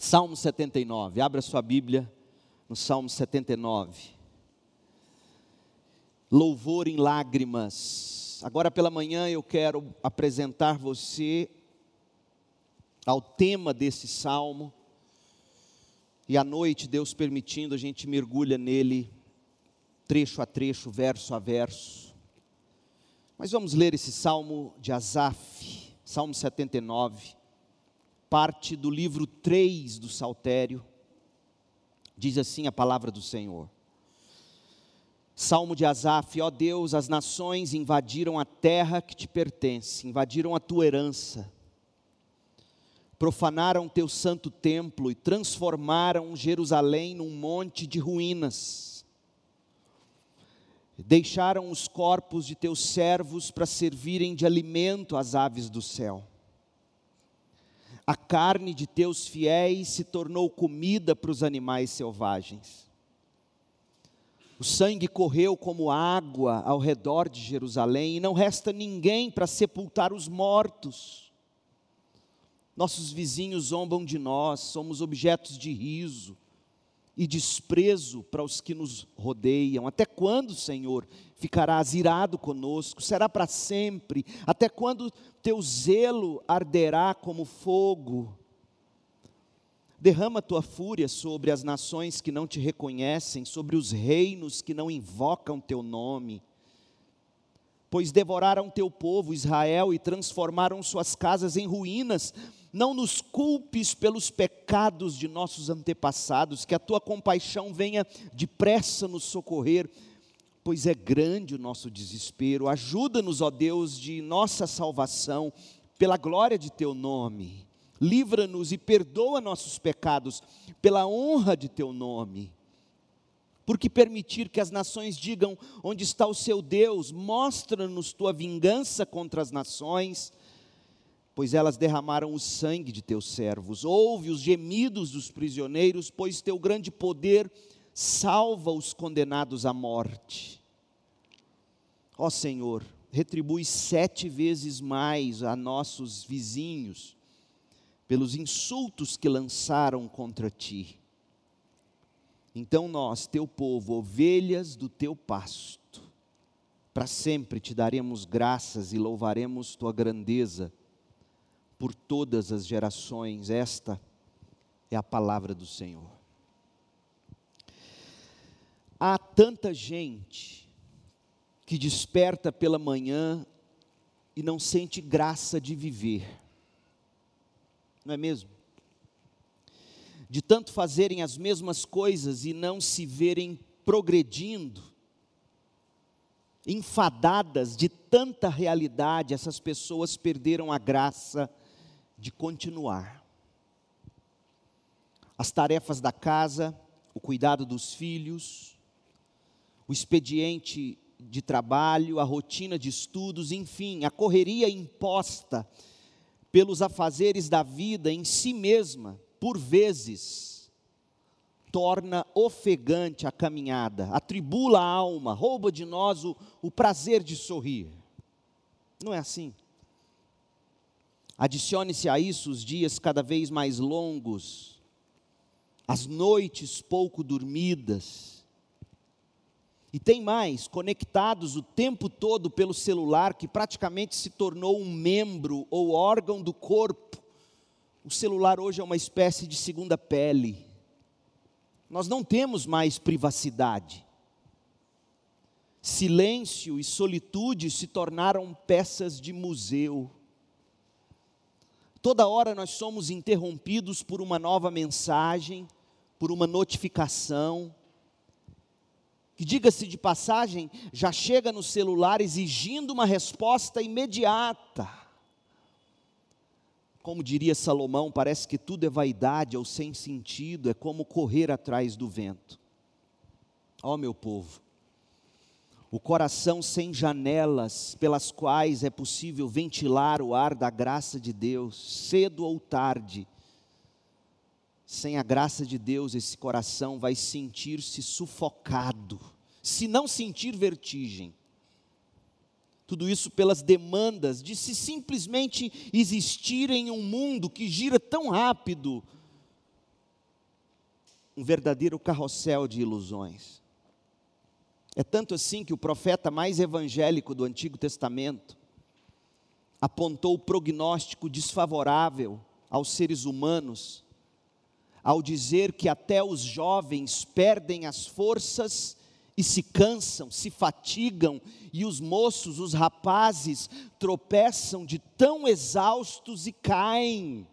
Salmo 79, abra sua Bíblia no Salmo 79. Louvor em lágrimas. Agora pela manhã eu quero apresentar você ao tema desse salmo. E à noite, Deus permitindo, a gente mergulha nele, trecho a trecho, verso a verso. Mas vamos ler esse salmo de Asaf, Salmo 79 parte do livro 3 do Saltério. Diz assim a palavra do Senhor. Salmo de Asaf, ó Deus, as nações invadiram a terra que te pertence, invadiram a tua herança, profanaram teu santo templo e transformaram Jerusalém num monte de ruínas. Deixaram os corpos de teus servos para servirem de alimento às aves do céu a carne de teus fiéis se tornou comida para os animais selvagens. O sangue correu como água ao redor de Jerusalém e não resta ninguém para sepultar os mortos. Nossos vizinhos zombam de nós, somos objetos de riso e desprezo para os que nos rodeiam. Até quando, Senhor, ficarás irado conosco? Será para sempre? Até quando teu zelo arderá como fogo? Derrama tua fúria sobre as nações que não te reconhecem, sobre os reinos que não invocam teu nome. Pois devoraram teu povo, Israel, e transformaram suas casas em ruínas não nos culpes pelos pecados de nossos antepassados, que a tua compaixão venha depressa nos socorrer, pois é grande o nosso desespero. Ajuda-nos, ó Deus, de nossa salvação, pela glória de teu nome. Livra-nos e perdoa nossos pecados, pela honra de teu nome. Porque permitir que as nações digam onde está o seu Deus, mostra-nos tua vingança contra as nações pois elas derramaram o sangue de teus servos. Ouve os gemidos dos prisioneiros, pois teu grande poder salva os condenados à morte. Ó Senhor, retribui sete vezes mais a nossos vizinhos pelos insultos que lançaram contra ti. Então nós, teu povo, ovelhas do teu pasto, para sempre te daremos graças e louvaremos tua grandeza por todas as gerações. Esta é a palavra do Senhor. Há tanta gente que desperta pela manhã e não sente graça de viver, não é mesmo? De tanto fazerem as mesmas coisas e não se verem progredindo, enfadadas de tanta realidade, essas pessoas perderam a graça de continuar. As tarefas da casa, o cuidado dos filhos, o expediente de trabalho, a rotina de estudos, enfim, a correria imposta pelos afazeres da vida em si mesma, por vezes, torna ofegante a caminhada, atribula a alma, rouba de nós o, o prazer de sorrir. Não é assim? Adicione-se a isso os dias cada vez mais longos, as noites pouco dormidas. E tem mais, conectados o tempo todo pelo celular, que praticamente se tornou um membro ou órgão do corpo. O celular hoje é uma espécie de segunda pele. Nós não temos mais privacidade. Silêncio e solitude se tornaram peças de museu. Toda hora nós somos interrompidos por uma nova mensagem, por uma notificação, que diga-se de passagem, já chega no celular exigindo uma resposta imediata. Como diria Salomão, parece que tudo é vaidade ou sem sentido, é como correr atrás do vento. Ó oh, meu povo, o coração sem janelas pelas quais é possível ventilar o ar da graça de Deus, cedo ou tarde. Sem a graça de Deus, esse coração vai sentir-se sufocado, se não sentir vertigem. Tudo isso pelas demandas de se simplesmente existir em um mundo que gira tão rápido um verdadeiro carrossel de ilusões. É tanto assim que o profeta mais evangélico do Antigo Testamento apontou o prognóstico desfavorável aos seres humanos, ao dizer que até os jovens perdem as forças e se cansam, se fatigam, e os moços, os rapazes, tropeçam de tão exaustos e caem.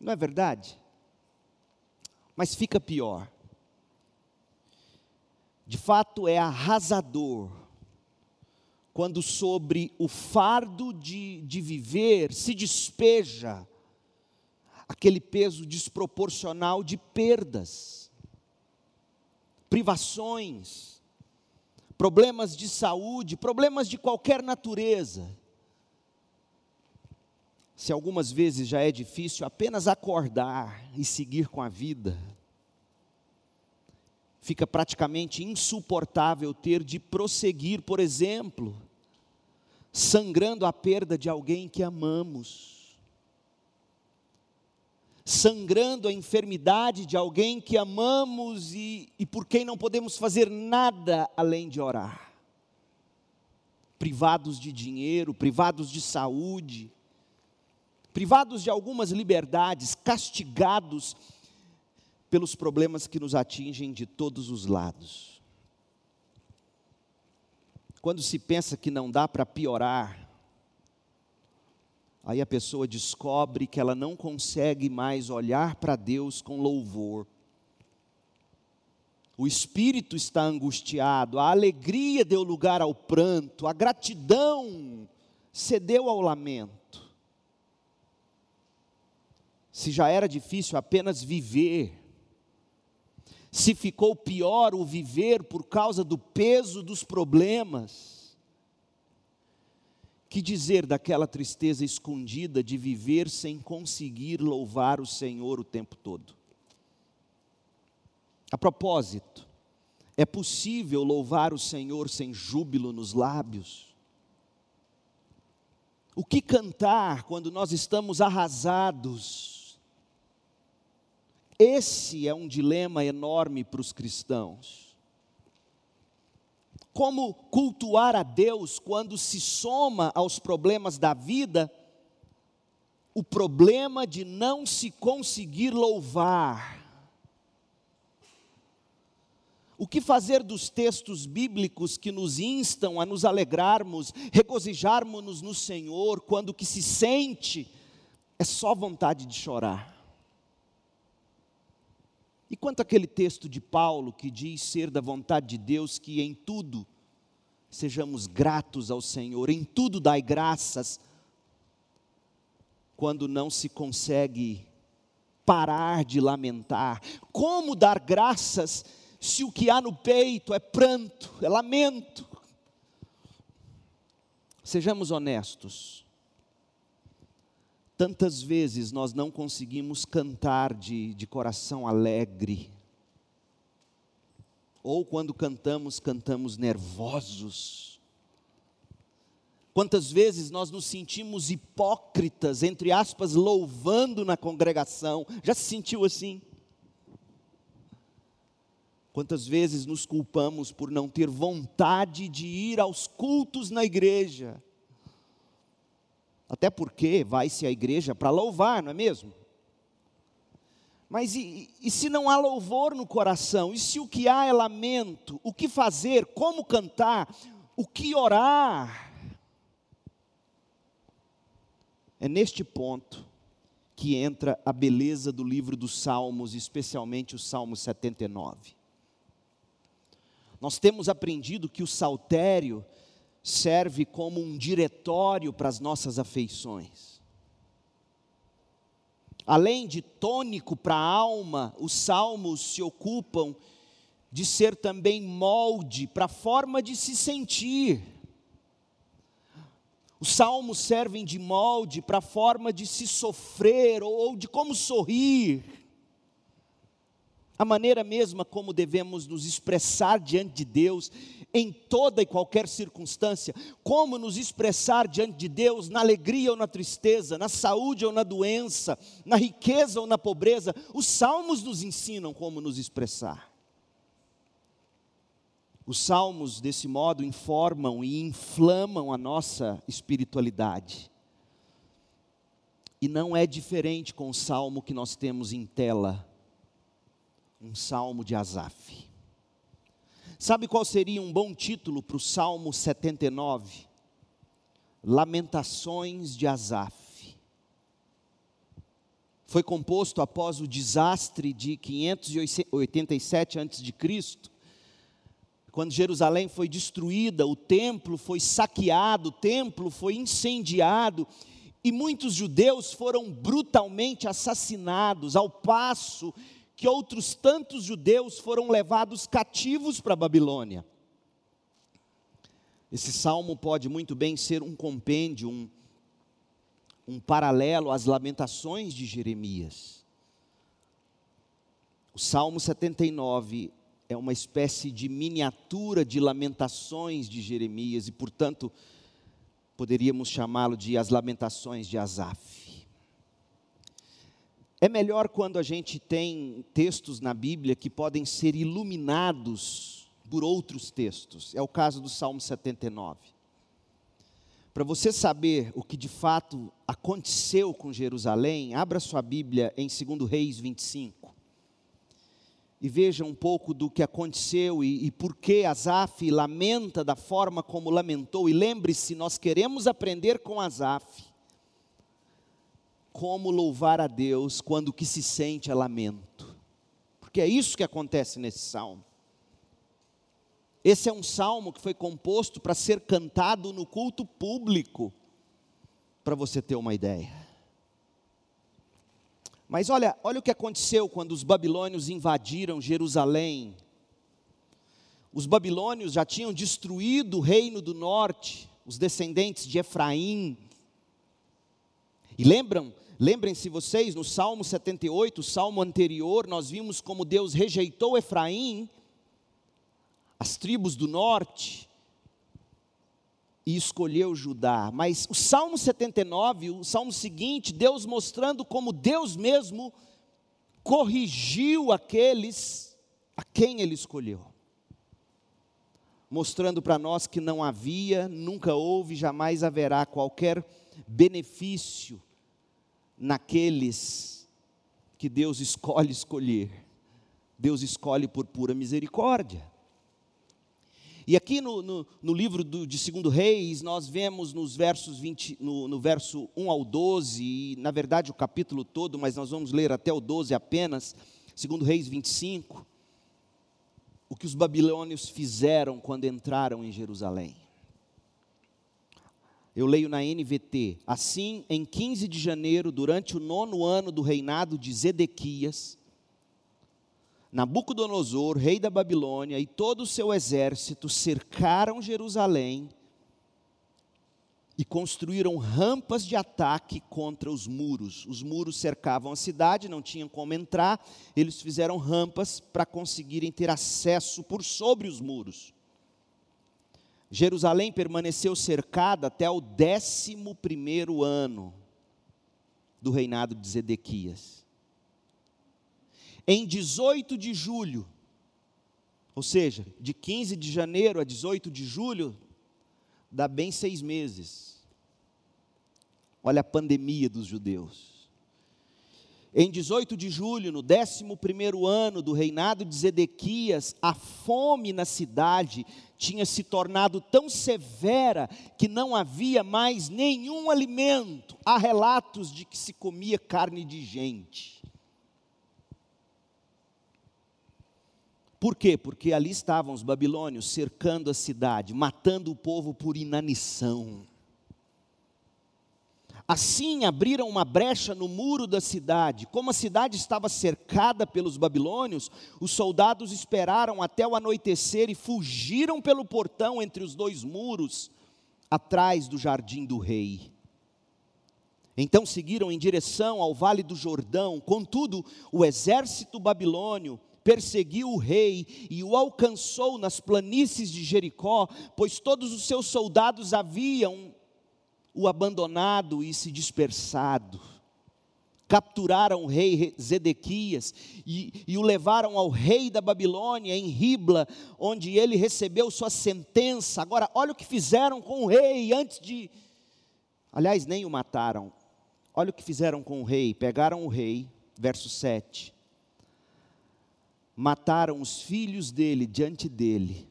Não é verdade? Mas fica pior. De fato, é arrasador quando sobre o fardo de, de viver se despeja aquele peso desproporcional de perdas, privações, problemas de saúde, problemas de qualquer natureza. Se algumas vezes já é difícil apenas acordar e seguir com a vida, fica praticamente insuportável ter de prosseguir, por exemplo, sangrando a perda de alguém que amamos, sangrando a enfermidade de alguém que amamos e, e por quem não podemos fazer nada além de orar, privados de dinheiro, privados de saúde, privados de algumas liberdades, castigados pelos problemas que nos atingem de todos os lados. Quando se pensa que não dá para piorar, aí a pessoa descobre que ela não consegue mais olhar para Deus com louvor. O espírito está angustiado, a alegria deu lugar ao pranto, a gratidão cedeu ao lamento se já era difícil apenas viver, se ficou pior o viver por causa do peso dos problemas, que dizer daquela tristeza escondida de viver sem conseguir louvar o Senhor o tempo todo? A propósito, é possível louvar o Senhor sem júbilo nos lábios? O que cantar quando nós estamos arrasados? Esse é um dilema enorme para os cristãos. Como cultuar a Deus quando se soma aos problemas da vida o problema de não se conseguir louvar? O que fazer dos textos bíblicos que nos instam a nos alegrarmos, regozijarmos-nos no Senhor, quando o que se sente é só vontade de chorar? E quanto àquele texto de Paulo que diz ser da vontade de Deus que em tudo sejamos gratos ao Senhor, em tudo dai graças, quando não se consegue parar de lamentar. Como dar graças se o que há no peito é pranto, é lamento? Sejamos honestos. Tantas vezes nós não conseguimos cantar de, de coração alegre, ou quando cantamos, cantamos nervosos. Quantas vezes nós nos sentimos hipócritas, entre aspas, louvando na congregação, já se sentiu assim? Quantas vezes nos culpamos por não ter vontade de ir aos cultos na igreja? Até porque vai-se à igreja para louvar, não é mesmo? Mas e, e, se não há louvor no coração? E se o que há é lamento? O que fazer? Como cantar? O que orar? É neste ponto que entra a beleza do livro dos Salmos, especialmente o Salmo 79. Nós temos aprendido que o saltério serve como um diretório para as nossas afeições. Além de tônico para a alma, os salmos se ocupam de ser também molde para a forma de se sentir. Os salmos servem de molde para a forma de se sofrer ou de como sorrir. A maneira mesma como devemos nos expressar diante de Deus em toda e qualquer circunstância, como nos expressar diante de Deus na alegria ou na tristeza, na saúde ou na doença, na riqueza ou na pobreza. Os salmos nos ensinam como nos expressar. Os salmos, desse modo, informam e inflamam a nossa espiritualidade. E não é diferente com o salmo que nós temos em tela, um salmo de Asaf. Sabe qual seria um bom título para o salmo 79? Lamentações de Asaf. Foi composto após o desastre de 587 a.C quando Jerusalém foi destruída, o templo foi saqueado, o templo foi incendiado, e muitos judeus foram brutalmente assassinados, ao passo que outros tantos judeus foram levados cativos para a Babilônia. Esse salmo pode muito bem ser um compêndio, um, um paralelo às lamentações de Jeremias. O Salmo 79 é uma espécie de miniatura de lamentações de Jeremias e, portanto, poderíamos chamá-lo de as lamentações de Asaf. É melhor quando a gente tem textos na Bíblia que podem ser iluminados por outros textos. É o caso do Salmo 79. Para você saber o que de fato aconteceu com Jerusalém, abra sua Bíblia em 2 Reis 25 e veja um pouco do que aconteceu e, e por que Asaf lamenta da forma como lamentou. E lembre-se, nós queremos aprender com Asaf como louvar a Deus quando o que se sente é lamento, porque é isso que acontece nesse salmo. Esse é um salmo que foi composto para ser cantado no culto público, para você ter uma ideia. Mas olha, olha o que aconteceu quando os babilônios invadiram Jerusalém. Os babilônios já tinham destruído o reino do norte, os descendentes de Efraim. E lembram, lembrem-se vocês, no Salmo 78, o salmo anterior, nós vimos como Deus rejeitou Efraim, as tribos do norte, e escolheu Judá. Mas o Salmo 79, o salmo seguinte, Deus mostrando como Deus mesmo corrigiu aqueles a quem ele escolheu. Mostrando para nós que não havia, nunca houve, jamais haverá qualquer benefício naqueles que Deus escolhe escolher. Deus escolhe por pura misericórdia. E aqui no, no, no livro do, de 2 Reis, nós vemos nos versos 20, no, no verso 1 ao 12, e na verdade o capítulo todo, mas nós vamos ler até o 12 apenas, 2 Reis 25, o que os babilônios fizeram quando entraram em Jerusalém. Eu leio na NVT. Assim, em 15 de janeiro, durante o nono ano do reinado de Zedequias, Nabucodonosor, rei da Babilônia, e todo o seu exército cercaram Jerusalém e construíram rampas de ataque contra os muros. Os muros cercavam a cidade, não tinham como entrar, eles fizeram rampas para conseguirem ter acesso por sobre os muros. Jerusalém permaneceu cercada até o décimo primeiro ano do reinado de Zedequias em 18 de julho, ou seja, de 15 de janeiro a 18 de julho, dá bem seis meses. Olha a pandemia dos judeus. Em 18 de julho, no 11 ano do reinado de Zedequias, a fome na cidade tinha se tornado tão severa que não havia mais nenhum alimento. Há relatos de que se comia carne de gente. Por quê? Porque ali estavam os babilônios cercando a cidade, matando o povo por inanição. Assim abriram uma brecha no muro da cidade. Como a cidade estava cercada pelos babilônios, os soldados esperaram até o anoitecer e fugiram pelo portão entre os dois muros, atrás do jardim do rei. Então seguiram em direção ao vale do Jordão. Contudo, o exército babilônio perseguiu o rei e o alcançou nas planícies de Jericó, pois todos os seus soldados haviam o abandonado e se dispersado. Capturaram o rei Zedequias e, e o levaram ao rei da Babilônia, em Ribla, onde ele recebeu sua sentença. Agora, olha o que fizeram com o rei antes de. Aliás, nem o mataram. Olha o que fizeram com o rei: pegaram o rei, verso 7, mataram os filhos dele diante dele,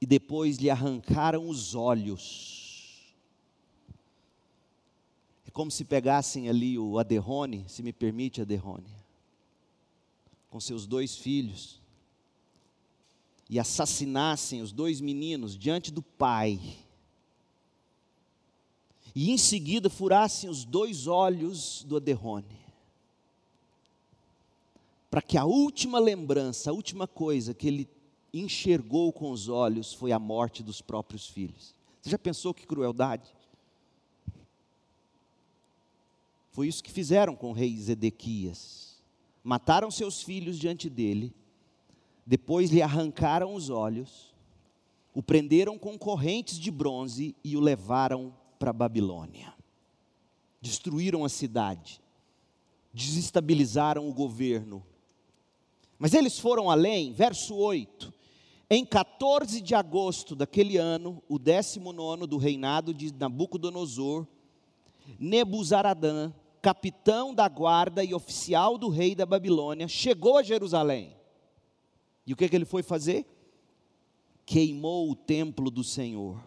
e depois lhe arrancaram os olhos. É como se pegassem ali o Aderrone, se me permite, Aderrone, com seus dois filhos, e assassinassem os dois meninos diante do pai e em seguida furassem os dois olhos do Aderrone, para que a última lembrança, a última coisa que ele enxergou com os olhos foi a morte dos próprios filhos. Você já pensou que crueldade? Foi isso que fizeram com o rei Zedequias. Mataram seus filhos diante dele, depois lhe arrancaram os olhos, o prenderam com correntes de bronze e o levaram para Babilônia. Destruíram a cidade, desestabilizaram o governo. Mas eles foram além, verso 8. Em 14 de agosto daquele ano, o 19 do reinado de Nabucodonosor, Nebuzaradã, capitão da guarda e oficial do rei da Babilônia, chegou a Jerusalém. E o que, que ele foi fazer? Queimou o templo do Senhor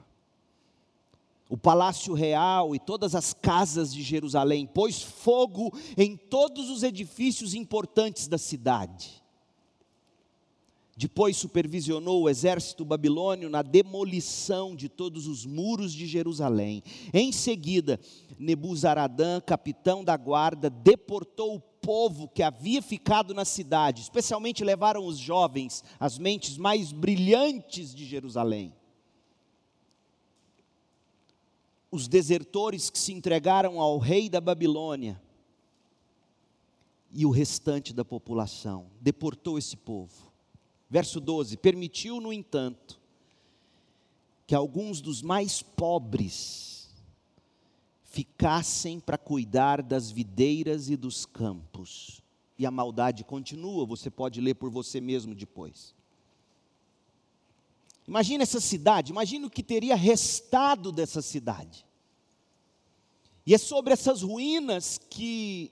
o palácio real e todas as casas de Jerusalém, pôs fogo em todos os edifícios importantes da cidade. Depois supervisionou o exército babilônio na demolição de todos os muros de Jerusalém. Em seguida, Nebuzaradã, capitão da guarda, deportou o povo que havia ficado na cidade, especialmente levaram os jovens, as mentes mais brilhantes de Jerusalém os desertores que se entregaram ao rei da Babilônia e o restante da população, deportou esse povo. Verso 12: permitiu, no entanto, que alguns dos mais pobres ficassem para cuidar das videiras e dos campos. E a maldade continua, você pode ler por você mesmo depois. Imagina essa cidade, imagina o que teria restado dessa cidade. E é sobre essas ruínas que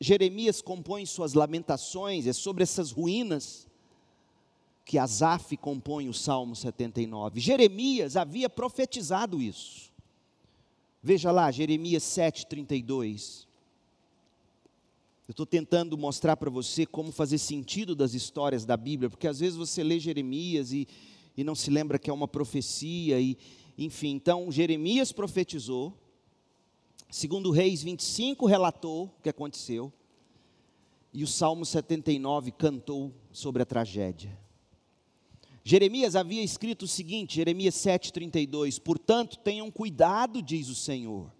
Jeremias compõe suas lamentações, é sobre essas ruínas que Asaf compõe o Salmo 79. Jeremias havia profetizado isso. Veja lá, Jeremias 7,32. Eu estou tentando mostrar para você como fazer sentido das histórias da Bíblia, porque às vezes você lê Jeremias e e não se lembra que é uma profecia, e, enfim. Então, Jeremias profetizou, segundo Reis 25 relatou o que aconteceu, e o Salmo 79 cantou sobre a tragédia. Jeremias havia escrito o seguinte, Jeremias 7,32: Portanto, tenham cuidado, diz o Senhor,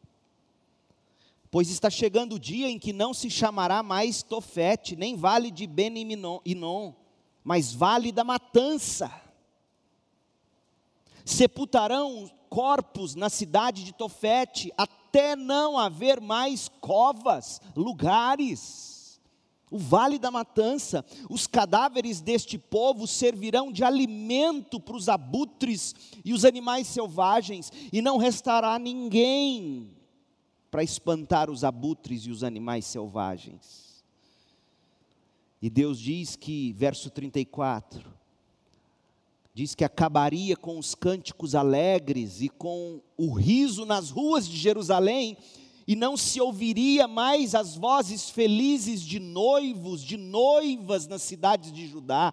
pois está chegando o dia em que não se chamará mais Tofete, nem vale de Ben-Inon, mas vale da matança sepultarão corpos na cidade de Tofete, até não haver mais covas, lugares. O vale da matança, os cadáveres deste povo servirão de alimento para os abutres e os animais selvagens, e não restará ninguém para espantar os abutres e os animais selvagens. E Deus diz que, verso 34, diz que acabaria com os cânticos alegres e com o riso nas ruas de Jerusalém, e não se ouviria mais as vozes felizes de noivos, de noivas nas cidades de Judá.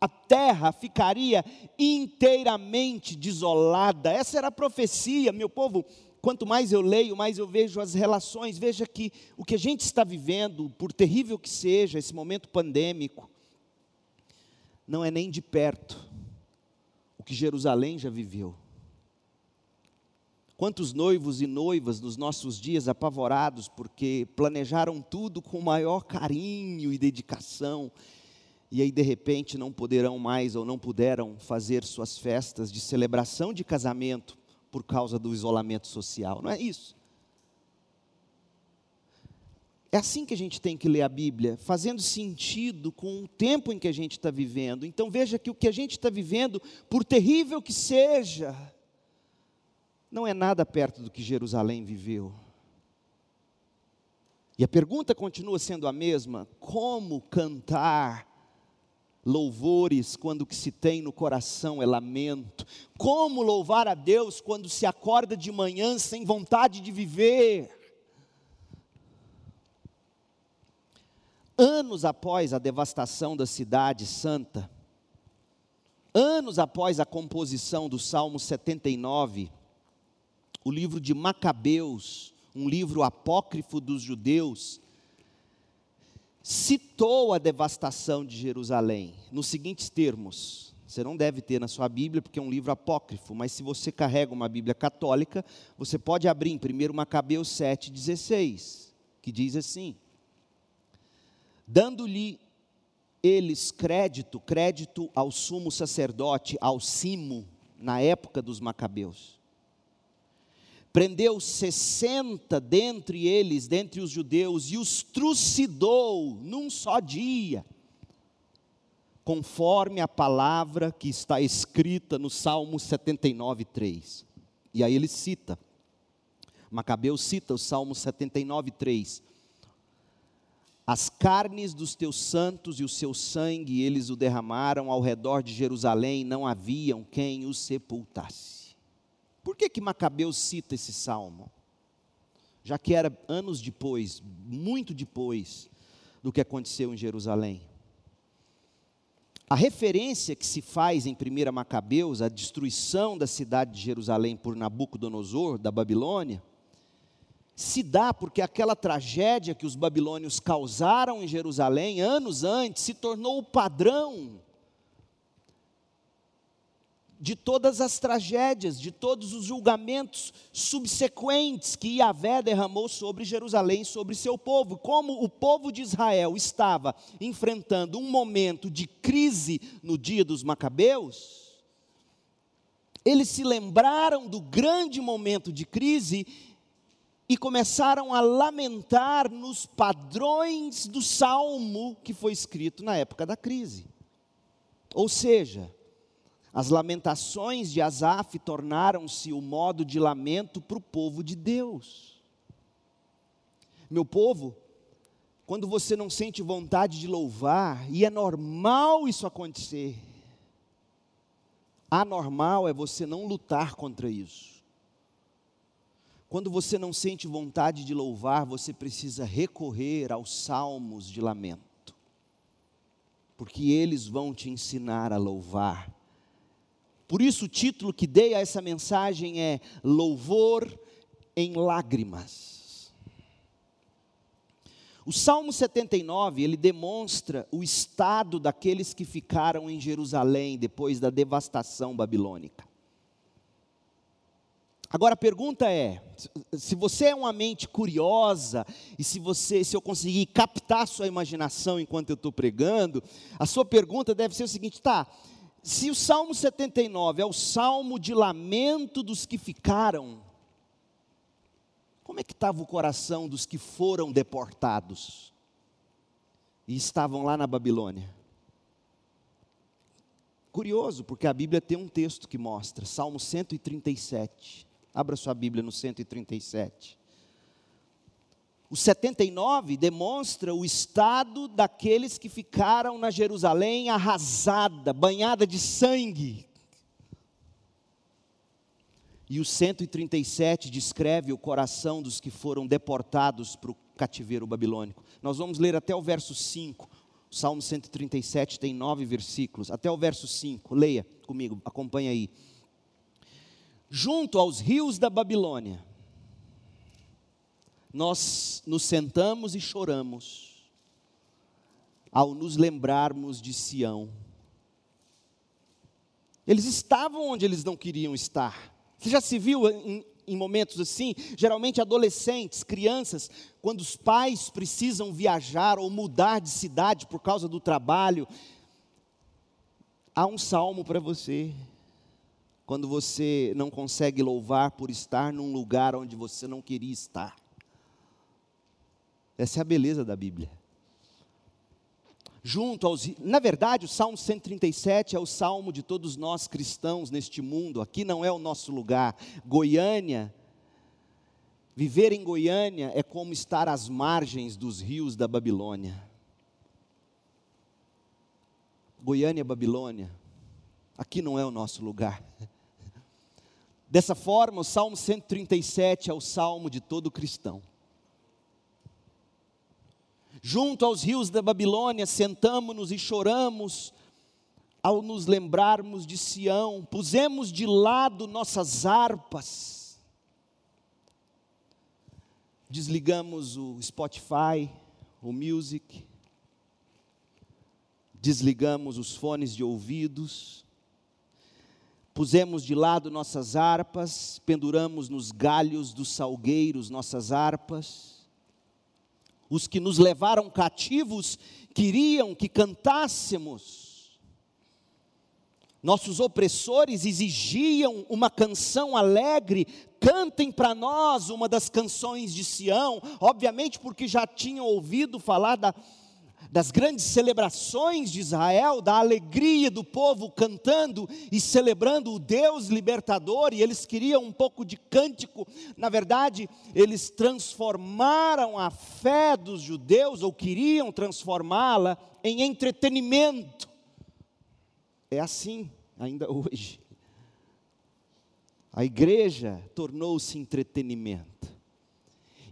A terra ficaria inteiramente desolada. Essa era a profecia, meu povo. Quanto mais eu leio, mais eu vejo as relações. Veja que o que a gente está vivendo, por terrível que seja, esse momento pandêmico, não é nem de perto que Jerusalém já viveu. Quantos noivos e noivas nos nossos dias apavorados porque planejaram tudo com maior carinho e dedicação e aí de repente não poderão mais ou não puderam fazer suas festas de celebração de casamento por causa do isolamento social. Não é isso. É assim que a gente tem que ler a Bíblia, fazendo sentido com o tempo em que a gente está vivendo. Então veja que o que a gente está vivendo, por terrível que seja, não é nada perto do que Jerusalém viveu. E a pergunta continua sendo a mesma: como cantar louvores quando o que se tem no coração é lamento? Como louvar a Deus quando se acorda de manhã sem vontade de viver? Anos após a devastação da cidade santa, anos após a composição do Salmo 79, o livro de Macabeus, um livro apócrifo dos judeus, citou a devastação de Jerusalém nos seguintes termos. Você não deve ter na sua Bíblia, porque é um livro apócrifo, mas se você carrega uma Bíblia católica, você pode abrir em 1 Macabeus 7,16, que diz assim: Dando-lhe eles crédito, crédito ao sumo sacerdote, ao cimo, na época dos Macabeus prendeu sessenta dentre eles, dentre os judeus, e os trucidou num só dia, conforme a palavra que está escrita no Salmo 79, 3. E aí ele cita, Macabeu cita o Salmo 79, 3. As carnes dos teus santos e o seu sangue eles o derramaram ao redor de Jerusalém, não haviam quem o sepultasse. Por que que Macabeu cita esse salmo? Já que era anos depois, muito depois do que aconteceu em Jerusalém. A referência que se faz em 1 Macabeus, a destruição da cidade de Jerusalém por Nabucodonosor, da Babilônia, se dá porque aquela tragédia que os babilônios causaram em Jerusalém anos antes se tornou o padrão de todas as tragédias, de todos os julgamentos subsequentes que Yahvé derramou sobre Jerusalém, sobre seu povo. Como o povo de Israel estava enfrentando um momento de crise no dia dos Macabeus, eles se lembraram do grande momento de crise e começaram a lamentar nos padrões do salmo que foi escrito na época da crise. Ou seja, as lamentações de Asaf tornaram-se o modo de lamento para o povo de Deus. Meu povo, quando você não sente vontade de louvar, e é normal isso acontecer, anormal é você não lutar contra isso. Quando você não sente vontade de louvar, você precisa recorrer aos salmos de lamento, porque eles vão te ensinar a louvar por isso, o título que dei a essa mensagem é Louvor em Lágrimas. O Salmo 79, ele demonstra o estado daqueles que ficaram em Jerusalém depois da devastação babilônica. Agora a pergunta é, se você é uma mente curiosa e se você, se eu conseguir captar sua imaginação enquanto eu estou pregando, a sua pergunta deve ser o seguinte, tá? Se o Salmo 79 é o salmo de lamento dos que ficaram, como é que estava o coração dos que foram deportados e estavam lá na Babilônia? Curioso, porque a Bíblia tem um texto que mostra, Salmo 137. Abra sua Bíblia no 137. O 79 demonstra o estado daqueles que ficaram na Jerusalém arrasada, banhada de sangue. E o 137 descreve o coração dos que foram deportados para o cativeiro babilônico. Nós vamos ler até o verso 5. O Salmo 137 tem nove versículos. Até o verso 5. Leia comigo, acompanha aí. Junto aos rios da Babilônia nós nos sentamos e choramos ao nos lembrarmos de Sião. Eles estavam onde eles não queriam estar. Você já se viu em, em momentos assim? Geralmente adolescentes, crianças, quando os pais precisam viajar ou mudar de cidade por causa do trabalho, Há um salmo para você. Quando você não consegue louvar por estar num lugar onde você não queria estar. Essa é a beleza da Bíblia. Junto aos. Na verdade, o Salmo 137 é o salmo de todos nós cristãos neste mundo. Aqui não é o nosso lugar. Goiânia Viver em Goiânia é como estar às margens dos rios da Babilônia. Goiânia, Babilônia, aqui não é o nosso lugar. Dessa forma, o Salmo 137 é o salmo de todo cristão. Junto aos rios da Babilônia, sentamos-nos e choramos ao nos lembrarmos de Sião, pusemos de lado nossas harpas, desligamos o Spotify, o Music, desligamos os fones de ouvidos, pusemos de lado nossas harpas, penduramos nos galhos dos salgueiros nossas harpas. Os que nos levaram cativos queriam que cantássemos. Nossos opressores exigiam uma canção alegre cantem para nós uma das canções de Sião, obviamente porque já tinham ouvido falar da, das grandes celebrações de Israel, da alegria do povo cantando e celebrando o Deus libertador, e eles queriam um pouco de cântico. Na verdade, eles transformaram a fé dos judeus, ou queriam transformá-la, em entretenimento. É assim ainda hoje. A igreja tornou-se entretenimento.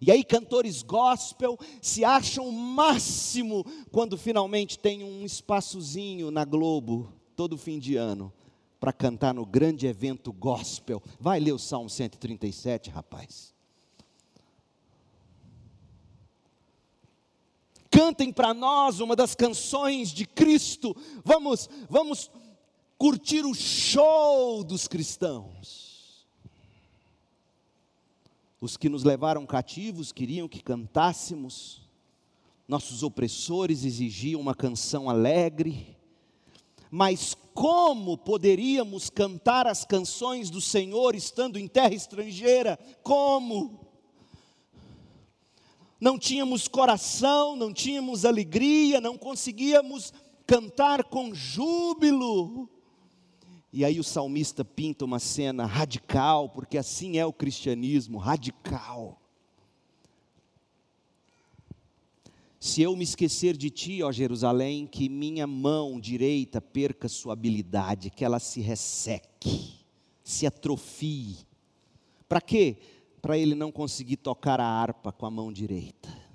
E aí, cantores gospel se acham o máximo quando finalmente tem um espaçozinho na Globo, todo fim de ano, para cantar no grande evento gospel. Vai ler o Salmo 137, rapaz. Cantem para nós uma das canções de Cristo. Vamos, vamos curtir o show dos cristãos. Os que nos levaram cativos queriam que cantássemos, nossos opressores exigiam uma canção alegre, mas como poderíamos cantar as canções do Senhor estando em terra estrangeira? Como? Não tínhamos coração, não tínhamos alegria, não conseguíamos cantar com júbilo. E aí o salmista pinta uma cena radical, porque assim é o cristianismo, radical. Se eu me esquecer de ti, ó Jerusalém, que minha mão direita perca sua habilidade, que ela se resseque, se atrofie. Para quê? Para ele não conseguir tocar a harpa com a mão direita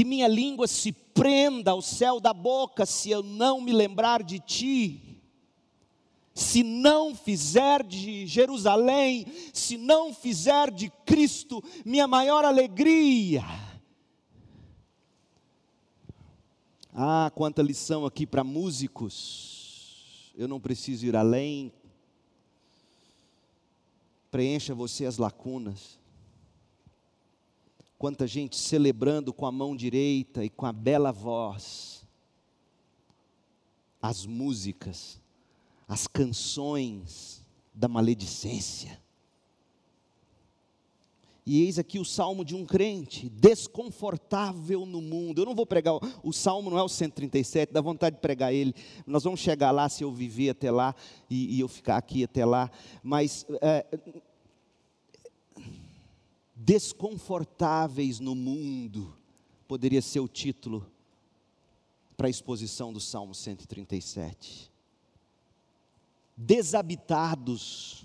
que minha língua se prenda ao céu da boca se eu não me lembrar de ti, se não fizer de Jerusalém, se não fizer de Cristo minha maior alegria. Ah, quanta lição aqui para músicos. Eu não preciso ir além. Preencha você as lacunas. Quanta gente celebrando com a mão direita e com a bela voz as músicas, as canções da maledicência. E eis aqui o salmo de um crente, desconfortável no mundo. Eu não vou pregar, o salmo não é o 137, dá vontade de pregar ele. Nós vamos chegar lá se eu viver até lá e, e eu ficar aqui até lá. Mas é, desconfortáveis no mundo, poderia ser o título para a exposição do Salmo 137. Desabitados,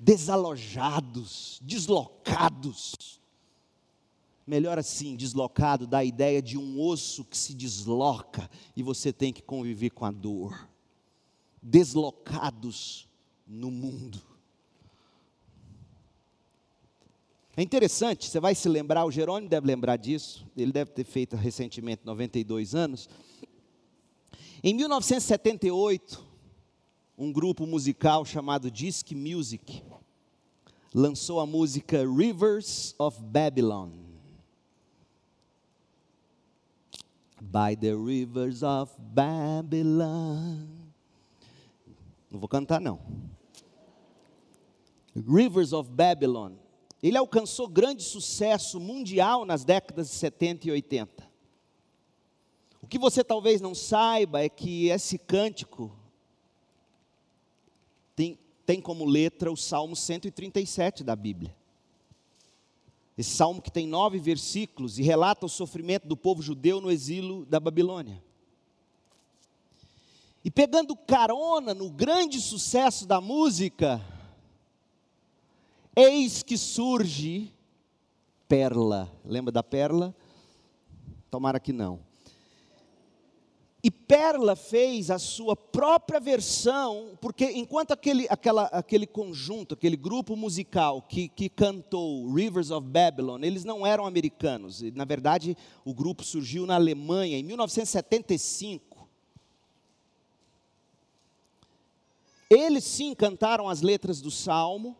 desalojados, deslocados. Melhor assim, deslocado dá a ideia de um osso que se desloca e você tem que conviver com a dor. Deslocados no mundo. É interessante, você vai se lembrar, o Jerônimo deve lembrar disso, ele deve ter feito recentemente 92 anos. Em 1978, um grupo musical chamado Disc Music lançou a música Rivers of Babylon. By the rivers of Babylon. Não vou cantar, não. Rivers of Babylon. Ele alcançou grande sucesso mundial nas décadas de 70 e 80. O que você talvez não saiba é que esse cântico tem, tem como letra o Salmo 137 da Bíblia. Esse salmo que tem nove versículos e relata o sofrimento do povo judeu no exílio da Babilônia. E pegando carona no grande sucesso da música, eis que surge Perla. Lembra da Perla? Tomara que não. E Perla fez a sua própria versão, porque enquanto aquele, aquela, aquele conjunto, aquele grupo musical que, que cantou Rivers of Babylon, eles não eram americanos. Na verdade, o grupo surgiu na Alemanha em 1975. Eles sim cantaram as letras do Salmo,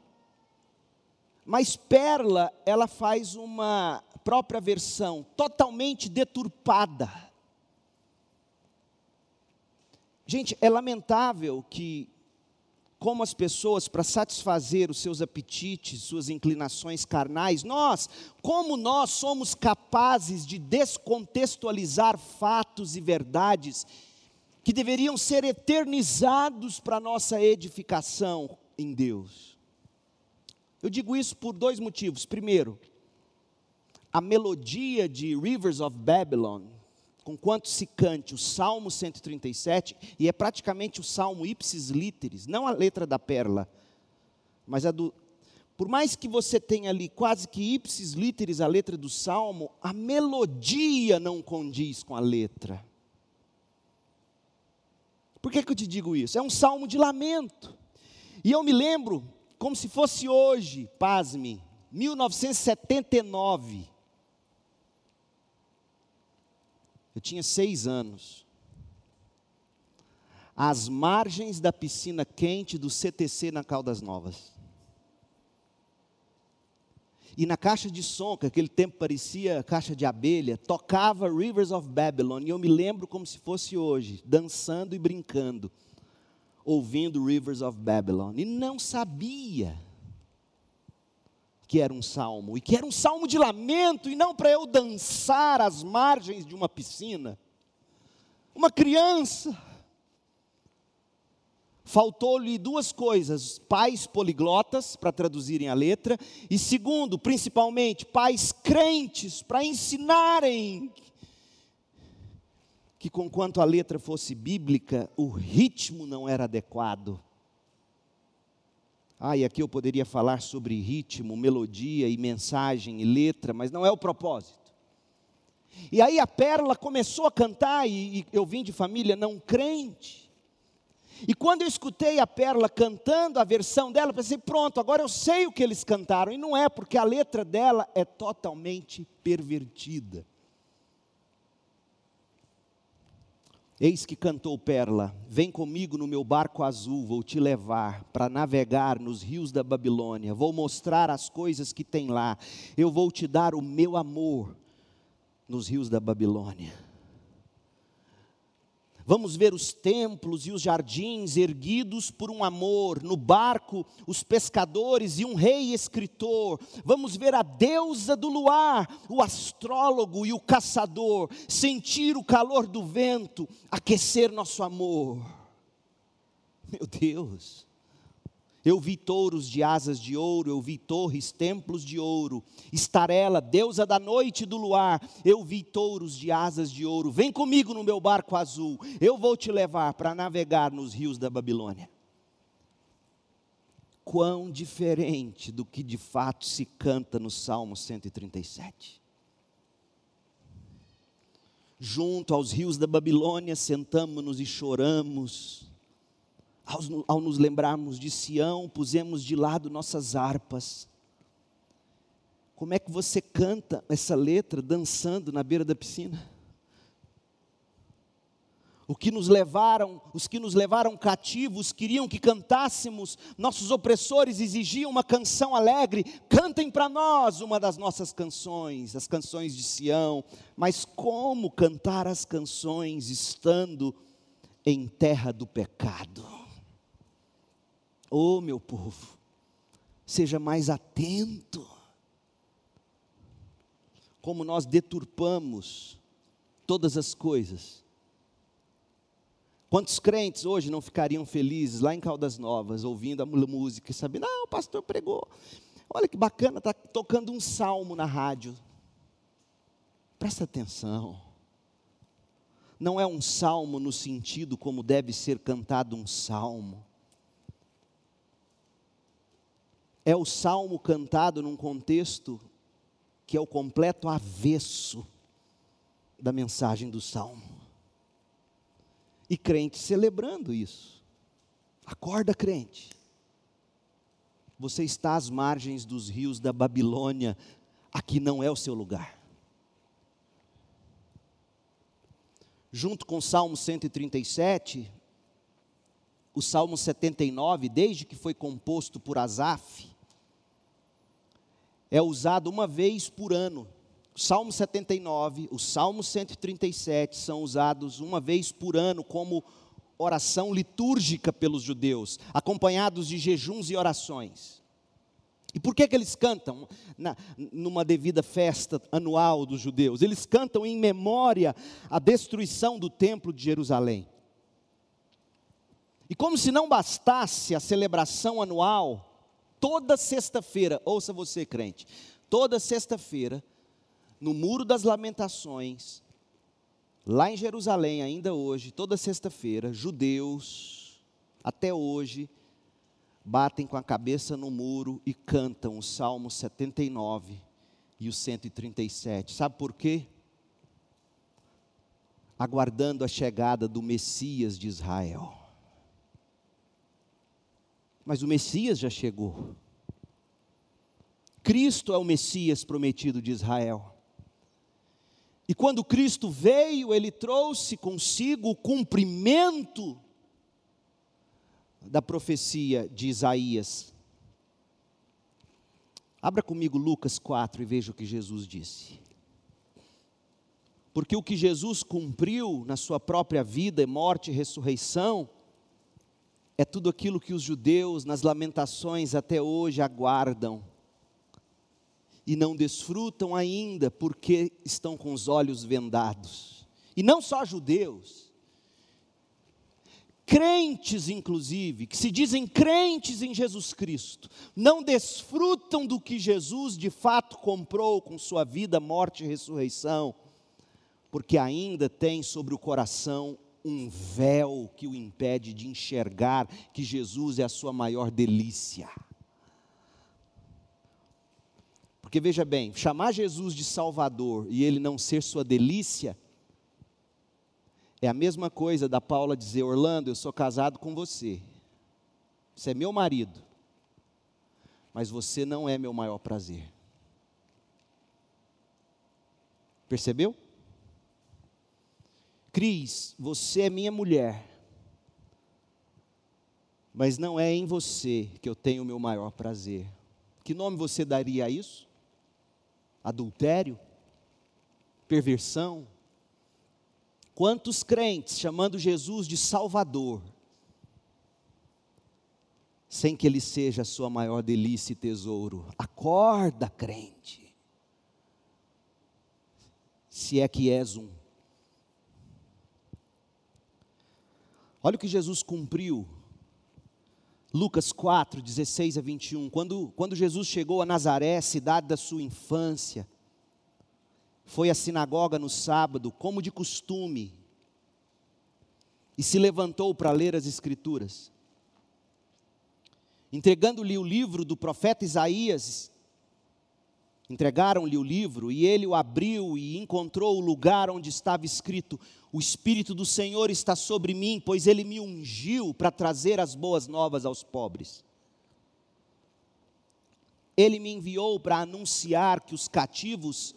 mas Perla, ela faz uma própria versão, totalmente deturpada Gente, é lamentável que, como as pessoas, para satisfazer os seus apetites, suas inclinações carnais, nós, como nós somos capazes de descontextualizar fatos e verdades que deveriam ser eternizados para nossa edificação em Deus. Eu digo isso por dois motivos. Primeiro, a melodia de Rivers of Babylon com quanto se cante o Salmo 137, e é praticamente o Salmo ipsis literis, não a letra da perla, mas a do. Por mais que você tenha ali quase que ipsis literis a letra do Salmo, a melodia não condiz com a letra. Por que, que eu te digo isso? É um salmo de lamento. E eu me lembro, como se fosse hoje, pasme, 1979. Eu tinha seis anos. Às margens da piscina quente do CTC na Caldas Novas. E na caixa de som, que aquele tempo parecia caixa de abelha, tocava Rivers of Babylon. E eu me lembro como se fosse hoje, dançando e brincando, ouvindo Rivers of Babylon. E não sabia que era um salmo, e que era um salmo de lamento, e não para eu dançar às margens de uma piscina. Uma criança. Faltou-lhe duas coisas: pais poliglotas para traduzirem a letra, e segundo, principalmente, pais crentes para ensinarem que, conquanto a letra fosse bíblica, o ritmo não era adequado. Ah, e aqui eu poderia falar sobre ritmo, melodia e mensagem e letra, mas não é o propósito. E aí a Pérola começou a cantar, e, e eu vim de família não crente. E quando eu escutei a Pérola cantando a versão dela, pensei, pronto, agora eu sei o que eles cantaram. E não é, porque a letra dela é totalmente pervertida. Eis que cantou Perla: Vem comigo no meu barco azul, vou te levar para navegar nos rios da Babilônia. Vou mostrar as coisas que tem lá. Eu vou te dar o meu amor nos rios da Babilônia. Vamos ver os templos e os jardins erguidos por um amor, no barco, os pescadores e um rei escritor. Vamos ver a deusa do luar, o astrólogo e o caçador, sentir o calor do vento, aquecer nosso amor. Meu Deus. Eu vi touros de asas de ouro, eu vi torres, templos de ouro, estarela, deusa da noite e do luar, eu vi touros de asas de ouro. Vem comigo no meu barco azul, eu vou te levar para navegar nos rios da Babilônia. Quão diferente do que de fato se canta no Salmo 137. Junto aos rios da Babilônia, sentamos-nos e choramos ao, ao nos lembrarmos de Sião, pusemos de lado nossas harpas. Como é que você canta essa letra dançando na beira da piscina? o que nos levaram, os que nos levaram cativos queriam que cantássemos, nossos opressores exigiam uma canção alegre, cantem para nós uma das nossas canções, as canções de Sião. Mas como cantar as canções estando em terra do pecado? Oh, meu povo, seja mais atento. Como nós deturpamos todas as coisas Quantos crentes hoje não ficariam felizes lá em Caldas Novas, ouvindo a música e sabendo, ah, o pastor pregou. Olha que bacana, está tocando um salmo na rádio. Presta atenção. Não é um salmo no sentido como deve ser cantado um salmo. É o salmo cantado num contexto que é o completo avesso da mensagem do salmo e crente celebrando isso. Acorda, crente. Você está às margens dos rios da Babilônia, aqui não é o seu lugar. Junto com o Salmo 137, o Salmo 79, desde que foi composto por Asaf, é usado uma vez por ano o Salmo 79, o Salmo 137 são usados uma vez por ano como oração litúrgica pelos judeus, acompanhados de jejuns e orações. E por que, que eles cantam na, numa devida festa anual dos judeus? Eles cantam em memória à destruição do templo de Jerusalém. E como se não bastasse a celebração anual, toda sexta-feira, ouça você crente, toda sexta-feira, no Muro das Lamentações, lá em Jerusalém, ainda hoje, toda sexta-feira, judeus, até hoje, batem com a cabeça no muro e cantam o Salmo 79 e o 137. Sabe por quê? Aguardando a chegada do Messias de Israel. Mas o Messias já chegou. Cristo é o Messias prometido de Israel. E quando Cristo veio, ele trouxe consigo o cumprimento da profecia de Isaías. Abra comigo Lucas 4 e veja o que Jesus disse. Porque o que Jesus cumpriu na sua própria vida, morte e ressurreição, é tudo aquilo que os judeus, nas lamentações até hoje, aguardam e não desfrutam ainda porque estão com os olhos vendados. E não só judeus, crentes inclusive, que se dizem crentes em Jesus Cristo, não desfrutam do que Jesus de fato comprou com sua vida, morte e ressurreição, porque ainda tem sobre o coração um véu que o impede de enxergar que Jesus é a sua maior delícia. Porque veja bem, chamar Jesus de Salvador e ele não ser sua delícia, é a mesma coisa da Paula dizer: Orlando, eu sou casado com você, você é meu marido, mas você não é meu maior prazer. Percebeu? Cris, você é minha mulher, mas não é em você que eu tenho o meu maior prazer. Que nome você daria a isso? adultério, perversão. Quantos crentes chamando Jesus de Salvador, sem que Ele seja a sua maior delícia e tesouro. Acorda, crente. Se é que és um. Olha o que Jesus cumpriu Lucas 4, 16 a 21. Quando, quando Jesus chegou a Nazaré, cidade da sua infância, foi à sinagoga no sábado, como de costume, e se levantou para ler as Escrituras. Entregando-lhe o livro do profeta Isaías, Entregaram-lhe o livro e ele o abriu e encontrou o lugar onde estava escrito: O Espírito do Senhor está sobre mim, pois ele me ungiu para trazer as boas novas aos pobres. Ele me enviou para anunciar que os cativos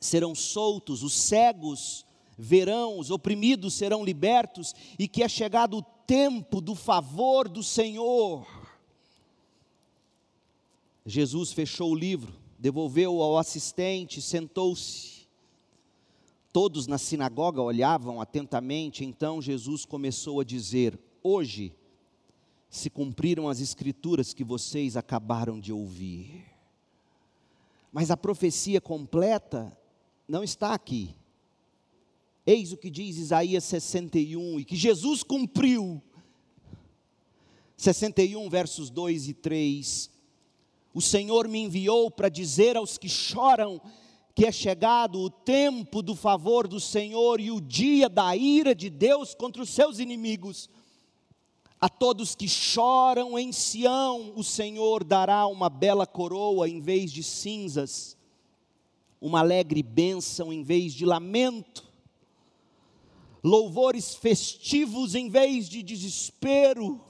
serão soltos, os cegos verão, os oprimidos serão libertos e que é chegado o tempo do favor do Senhor. Jesus fechou o livro, devolveu ao assistente, sentou-se. Todos na sinagoga olhavam atentamente, então Jesus começou a dizer: Hoje se cumpriram as escrituras que vocês acabaram de ouvir. Mas a profecia completa não está aqui. Eis o que diz Isaías 61 e que Jesus cumpriu. 61 versos 2 e 3. O Senhor me enviou para dizer aos que choram que é chegado o tempo do favor do Senhor e o dia da ira de Deus contra os seus inimigos. A todos que choram em Sião, o Senhor dará uma bela coroa em vez de cinzas, uma alegre bênção em vez de lamento, louvores festivos em vez de desespero.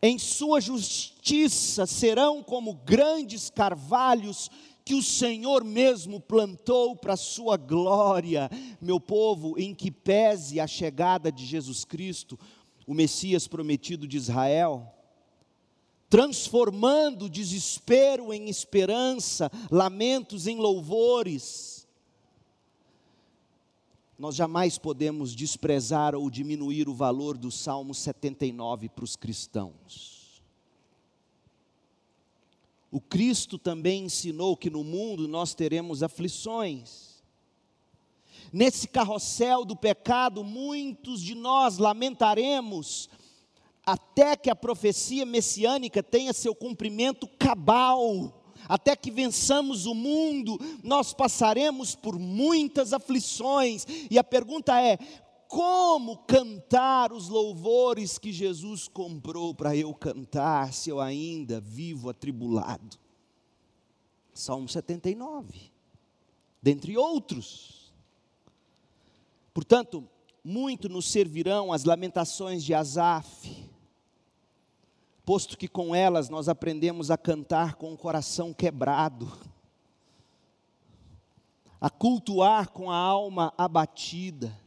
Em sua justiça serão como grandes carvalhos que o Senhor mesmo plantou para a sua glória. Meu povo, em que pese a chegada de Jesus Cristo, o Messias prometido de Israel, transformando desespero em esperança, lamentos em louvores. Nós jamais podemos desprezar ou diminuir o valor do Salmo 79 para os cristãos. O Cristo também ensinou que no mundo nós teremos aflições. Nesse carrossel do pecado, muitos de nós lamentaremos até que a profecia messiânica tenha seu cumprimento cabal. Até que vençamos o mundo, nós passaremos por muitas aflições, e a pergunta é: como cantar os louvores que Jesus comprou para eu cantar, se eu ainda vivo atribulado? Salmo 79, dentre outros. Portanto, muito nos servirão as lamentações de Asaf, posto que com elas nós aprendemos a cantar com o coração quebrado, a cultuar com a alma abatida,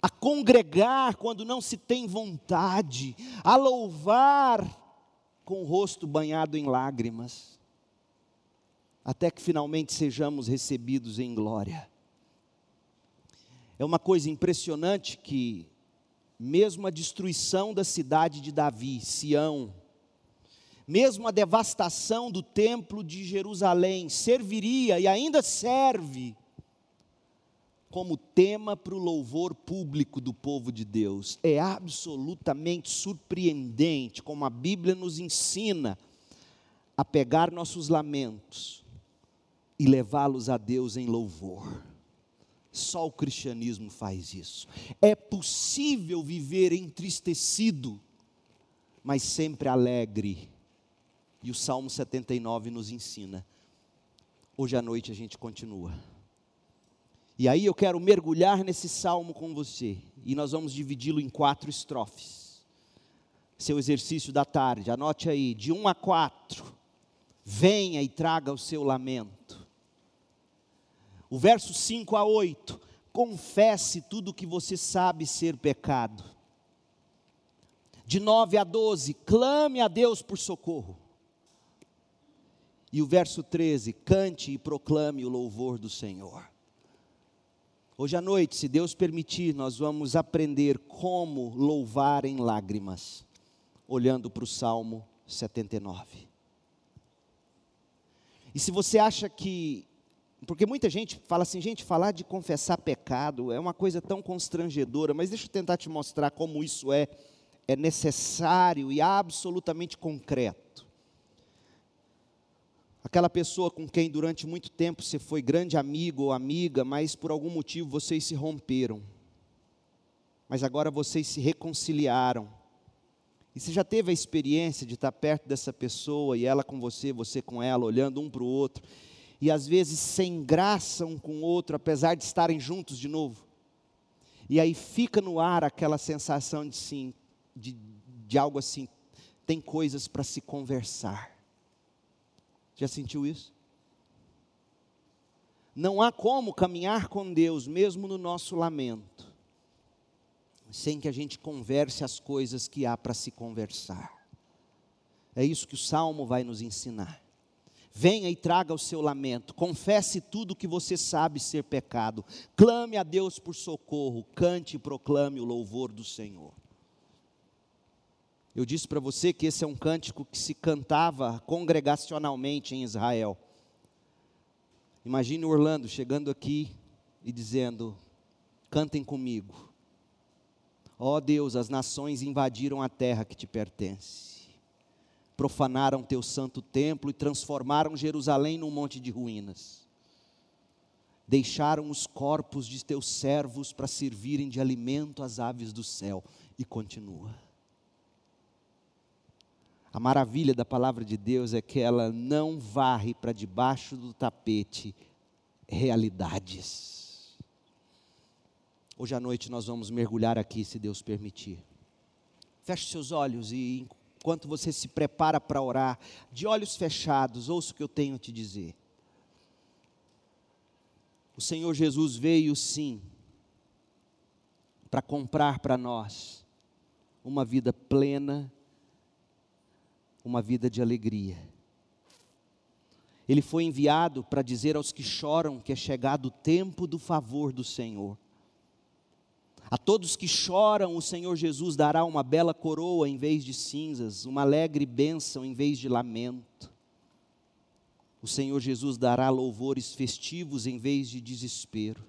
a congregar quando não se tem vontade, a louvar com o rosto banhado em lágrimas, até que finalmente sejamos recebidos em glória. É uma coisa impressionante que, mesmo a destruição da cidade de Davi, Sião, mesmo a devastação do templo de Jerusalém, serviria e ainda serve como tema para o louvor público do povo de Deus. É absolutamente surpreendente como a Bíblia nos ensina a pegar nossos lamentos e levá-los a Deus em louvor. Só o cristianismo faz isso. É possível viver entristecido, mas sempre alegre. E o Salmo 79 nos ensina. Hoje à noite a gente continua. E aí eu quero mergulhar nesse salmo com você. E nós vamos dividi-lo em quatro estrofes. Seu exercício da tarde, anote aí, de um a quatro. Venha e traga o seu lamento o verso 5 a 8, confesse tudo o que você sabe ser pecado. De 9 a 12, clame a Deus por socorro. E o verso 13, cante e proclame o louvor do Senhor. Hoje à noite, se Deus permitir, nós vamos aprender como louvar em lágrimas, olhando para o Salmo 79. E se você acha que porque muita gente fala assim, gente, falar de confessar pecado é uma coisa tão constrangedora, mas deixa eu tentar te mostrar como isso é, é necessário e absolutamente concreto. Aquela pessoa com quem durante muito tempo você foi grande amigo ou amiga, mas por algum motivo vocês se romperam. Mas agora vocês se reconciliaram. E você já teve a experiência de estar perto dessa pessoa e ela com você, você com ela, olhando um para o outro e às vezes sem graça um com o outro, apesar de estarem juntos de novo. E aí fica no ar aquela sensação de sim, de, de algo assim, tem coisas para se conversar. Já sentiu isso? Não há como caminhar com Deus, mesmo no nosso lamento, sem que a gente converse as coisas que há para se conversar. É isso que o salmo vai nos ensinar. Venha e traga o seu lamento, confesse tudo que você sabe ser pecado, clame a Deus por socorro, cante e proclame o louvor do Senhor. Eu disse para você que esse é um cântico que se cantava congregacionalmente em Israel. Imagine Orlando chegando aqui e dizendo: Cantem comigo. Ó oh Deus, as nações invadiram a terra que te pertence profanaram teu santo templo e transformaram Jerusalém num monte de ruínas. Deixaram os corpos de teus servos para servirem de alimento às aves do céu. E continua. A maravilha da palavra de Deus é que ela não varre para debaixo do tapete realidades. Hoje à noite nós vamos mergulhar aqui, se Deus permitir. Feche seus olhos e enquanto você se prepara para orar, de olhos fechados, ouça o que eu tenho a te dizer. O Senhor Jesus veio sim para comprar para nós uma vida plena, uma vida de alegria. Ele foi enviado para dizer aos que choram que é chegado o tempo do favor do Senhor. A todos que choram, o Senhor Jesus dará uma bela coroa em vez de cinzas, uma alegre bênção em vez de lamento. O Senhor Jesus dará louvores festivos em vez de desespero.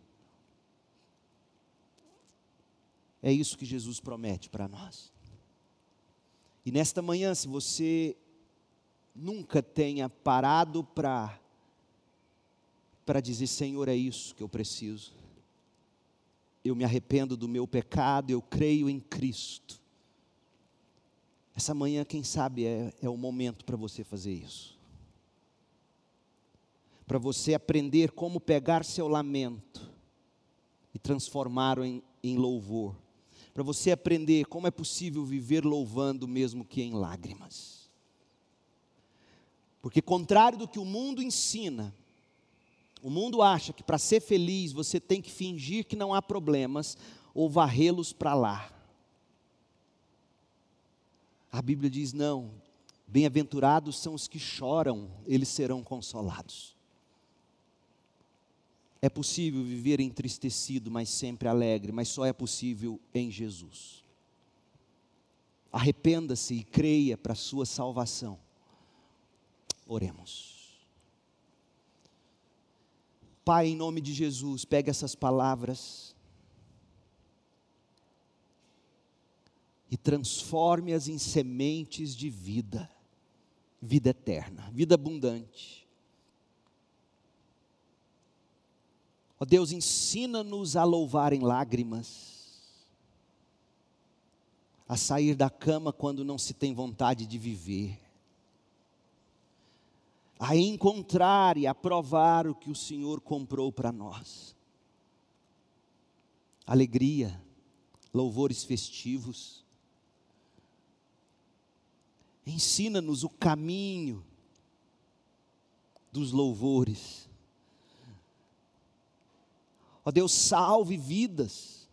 É isso que Jesus promete para nós. E nesta manhã, se você nunca tenha parado para para dizer, Senhor, é isso que eu preciso eu me arrependo do meu pecado, eu creio em Cristo. Essa manhã, quem sabe, é, é o momento para você fazer isso. Para você aprender como pegar seu lamento e transformá-lo em, em louvor. Para você aprender como é possível viver louvando mesmo que em lágrimas. Porque, contrário do que o mundo ensina, o mundo acha que para ser feliz você tem que fingir que não há problemas ou varrê-los para lá. A Bíblia diz: não, bem-aventurados são os que choram, eles serão consolados. É possível viver entristecido, mas sempre alegre, mas só é possível em Jesus. Arrependa-se e creia para a sua salvação. Oremos. Pai, em nome de Jesus, pega essas palavras e transforme-as em sementes de vida, vida eterna, vida abundante. Ó Deus, ensina-nos a louvar em lágrimas, a sair da cama quando não se tem vontade de viver a encontrar e a provar o que o Senhor comprou para nós. Alegria, louvores festivos. Ensina-nos o caminho dos louvores. Ó Deus, salve vidas.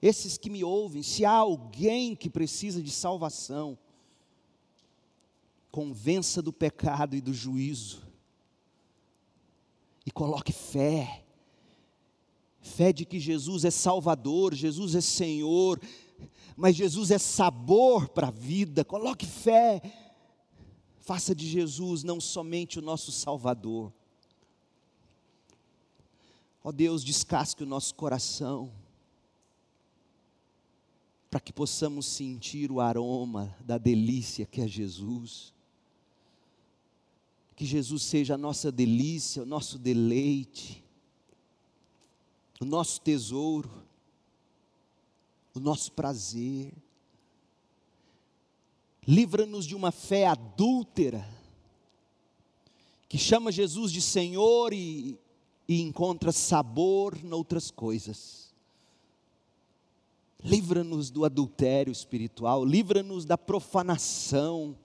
Esses que me ouvem, se há alguém que precisa de salvação, convença do pecado e do juízo, e coloque fé, fé de que Jesus é Salvador, Jesus é Senhor, mas Jesus é sabor para a vida, coloque fé, faça de Jesus não somente o nosso Salvador, ó Deus, descasque o nosso coração, para que possamos sentir o aroma da delícia que é Jesus. Que Jesus seja a nossa delícia, o nosso deleite, o nosso tesouro, o nosso prazer. Livra-nos de uma fé adúltera, que chama Jesus de Senhor e, e encontra sabor noutras coisas. Livra-nos do adultério espiritual, livra-nos da profanação,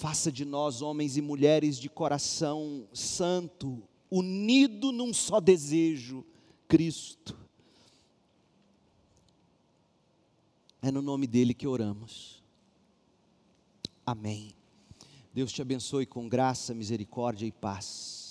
Faça de nós homens e mulheres de coração santo, unido num só desejo, Cristo. É no nome dele que oramos. Amém. Deus te abençoe com graça, misericórdia e paz.